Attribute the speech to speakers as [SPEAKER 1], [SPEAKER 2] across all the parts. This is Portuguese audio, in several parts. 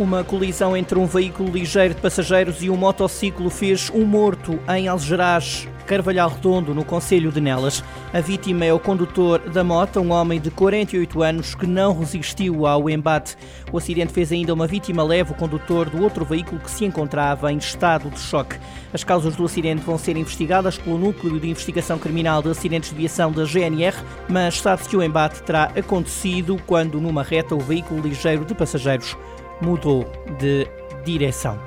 [SPEAKER 1] Uma colisão entre um veículo ligeiro de passageiros e um motociclo fez um morto em Algeraz, Carvalhal Redondo, no Conselho de Nelas. A vítima é o condutor da moto, um homem de 48 anos que não resistiu ao embate. O acidente fez ainda uma vítima leve, o condutor do outro veículo que se encontrava em estado de choque. As causas do acidente vão ser investigadas pelo Núcleo de Investigação Criminal de Acidentes de Viação da GNR, mas sabe-se que o embate terá acontecido quando, numa reta, o veículo ligeiro de passageiros mudou de direção.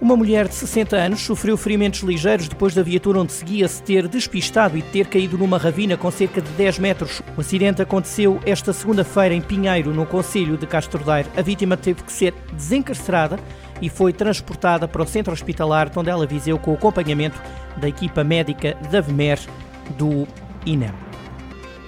[SPEAKER 1] Uma mulher de 60 anos sofreu ferimentos ligeiros depois da viatura onde seguia se ter despistado e ter caído numa ravina com cerca de 10 metros. O acidente aconteceu esta segunda-feira em Pinheiro, no Conselho de Castro Daire. A vítima teve que ser desencarcerada e foi transportada para o centro hospitalar, onde ela viseu com o acompanhamento da equipa médica da VMER do INEM.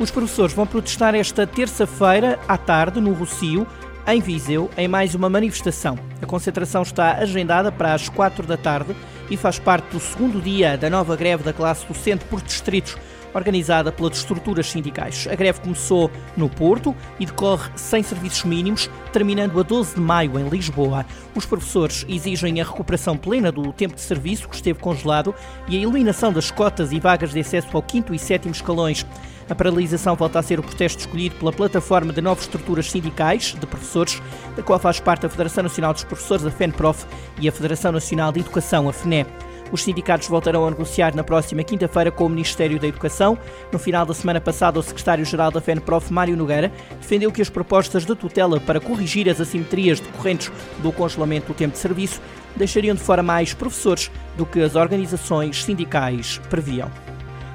[SPEAKER 1] Os professores vão protestar esta terça-feira à tarde no Rocio em Viseu, em mais uma manifestação. A concentração está agendada para as quatro da tarde e faz parte do segundo dia da nova greve da classe docente por distritos, organizada pelas estruturas sindicais. A greve começou no Porto e decorre sem serviços mínimos, terminando a 12 de maio em Lisboa. Os professores exigem a recuperação plena do tempo de serviço que esteve congelado e a eliminação das cotas e vagas de acesso ao quinto e sétimo escalões. A paralisação volta a ser o protesto escolhido pela plataforma de novas estruturas sindicais de professores, da qual faz parte a Federação Nacional dos Professores, a FENPROF, e a Federação Nacional de Educação, a FNE. Os sindicatos voltarão a negociar na próxima quinta-feira com o Ministério da Educação. No final da semana passada, o secretário-geral da FENPROF, Mário Nogueira, defendeu que as propostas de tutela para corrigir as assimetrias decorrentes do congelamento do tempo de serviço deixariam de fora mais professores do que as organizações sindicais previam.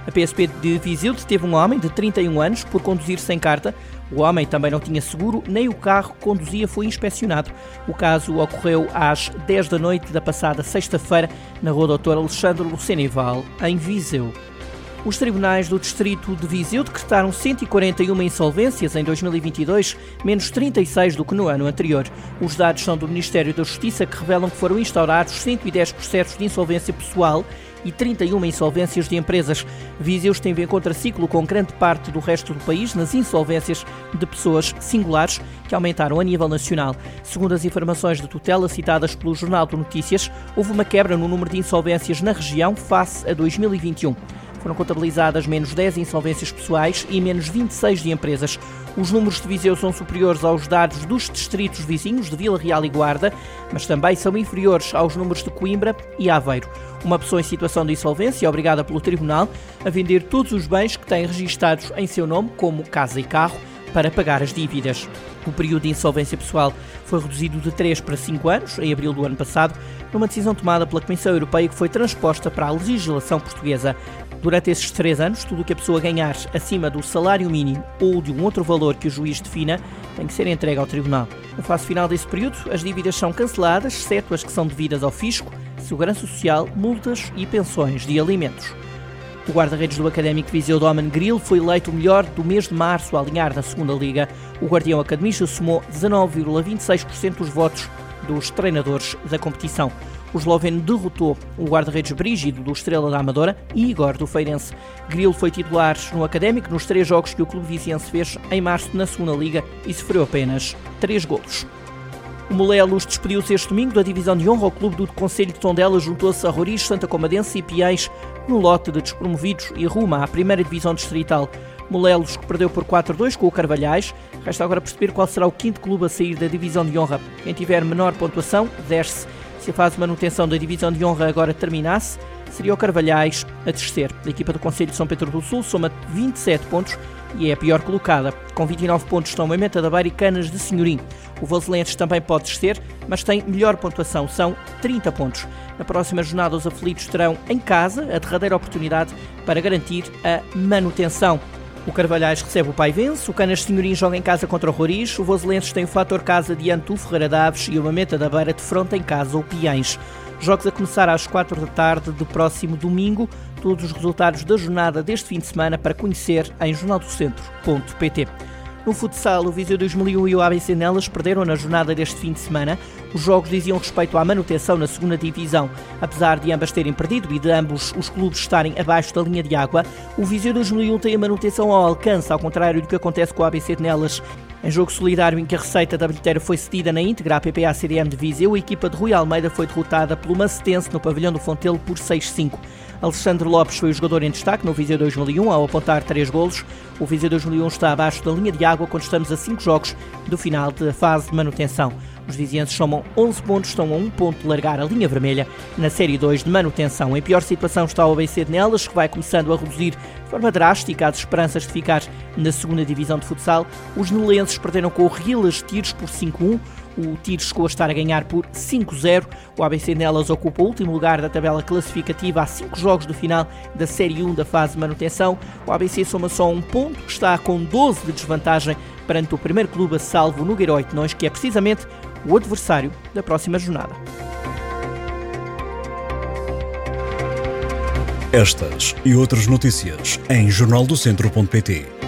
[SPEAKER 1] A PSP de Viseu deteve um homem de 31 anos por conduzir sem carta. O homem também não tinha seguro, nem o carro que conduzia foi inspecionado. O caso ocorreu às 10 da noite da passada sexta-feira na rua Doutor Alexandre Lucenival, em Viseu. Os tribunais do Distrito de Viseu decretaram 141 insolvências em 2022, menos 36 do que no ano anterior. Os dados são do Ministério da Justiça que revelam que foram instaurados 110 processos de insolvência pessoal e 31 insolvências de empresas. Viseu esteve em contraciclo com grande parte do resto do país nas insolvências de pessoas singulares que aumentaram a nível nacional. Segundo as informações de tutela citadas pelo Jornal de Notícias, houve uma quebra no número de insolvências na região face a 2021 foram contabilizadas menos 10 insolvências pessoais e menos 26 de empresas. Os números de Viseu são superiores aos dados dos distritos vizinhos de Vila Real e Guarda, mas também são inferiores aos números de Coimbra e Aveiro. Uma pessoa em situação de insolvência é obrigada pelo Tribunal a vender todos os bens que tem registados em seu nome, como casa e carro, para pagar as dívidas. O período de insolvência pessoal foi reduzido de 3 para 5 anos, em abril do ano passado, numa decisão tomada pela Comissão Europeia que foi transposta para a legislação portuguesa. Durante esses três anos, tudo o que a pessoa ganhar acima do salário mínimo ou de um outro valor que o juiz defina tem que ser entregue ao tribunal. Na fase final desse período, as dívidas são canceladas, exceto as que são devidas ao fisco, segurança social, multas e pensões de alimentos. O guarda-redes do Académico Viseu Domen Grill foi eleito o melhor do mês de março a alinhar na segunda liga. O guardião academista somou 19,26% dos votos dos treinadores da competição. O esloveno derrotou o guarda-redes Brígido do Estrela da Amadora e Igor do Feirense. Grilo foi titular no Académico nos três jogos que o clube viziense fez em março na segunda liga e sofreu apenas três golos. O Molelos despediu-se este domingo da divisão de honra ao clube do Conselho de Tondela, juntou-se a Roriz, Santa Comadense e Piães no lote de despromovidos e ruma à primeira divisão distrital. Molelos que perdeu por 4-2 com o Carvalhais. Resta agora perceber qual será o quinto clube a sair da divisão de honra. Quem tiver menor pontuação desce se a fase de manutenção da divisão de honra agora terminasse, seria o Carvalhais a descer. A equipa do Conselho de São Pedro do Sul soma 27 pontos e é a pior colocada. Com 29 pontos estão Moimenta da Beira e Canas de Senhorim. O Voselenses também pode descer, mas tem melhor pontuação, são 30 pontos. Na próxima jornada, os aflitos terão em casa a derradeira oportunidade para garantir a manutenção. O Carvalhais recebe o Paivense, o Canas Senhorim joga em casa contra o Roriz, o Voselenses tem o fator casa diante do Ferreira Daves e o Mameta da Beira de fronte em casa o Piães. Jogos a começar às 4 da tarde do próximo domingo. Todos os resultados da jornada deste fim de semana para conhecer em jornaldocentro.pt. No futsal, o Viseu 2001 e o ABC Nelas perderam na jornada deste fim de semana. Os jogos diziam respeito à manutenção na segunda divisão. Apesar de ambas terem perdido e de ambos os clubes estarem abaixo da linha de água, o Viseu 2001 tem a manutenção ao alcance, ao contrário do que acontece com o ABC Nelas. Em jogo solidário em que a receita da bilheteira foi cedida na íntegra à PPA-CDM de Viseu, a equipa de Rui Almeida foi derrotada pelo Macetense no pavilhão do Fontelo por 6-5. Alexandre Lopes foi o jogador em destaque no Viseu 2001 ao apontar três golos. O Viseu 2001 está abaixo da linha de água quando estamos a cinco jogos do final da fase de manutenção. Os vizinhenses somam 11 pontos, estão a um ponto de largar a linha vermelha na Série 2 de manutenção. Em pior situação está o ABC de Nelas, que vai começando a reduzir de forma drástica as esperanças de ficar na segunda divisão de futsal. Os nelenses perderam com o Rilas Tiros por 5-1. O Tiro chegou a estar a ganhar por 5-0. O ABC Nelas ocupa o último lugar da tabela classificativa a 5 jogos do final da Série 1 da fase de manutenção. O ABC soma só um ponto, está com 12 de desvantagem perante o primeiro clube a salvo no Nogueiró Nós, que é precisamente o adversário da próxima jornada.
[SPEAKER 2] Estas e outras notícias em jornaldocentro.pt.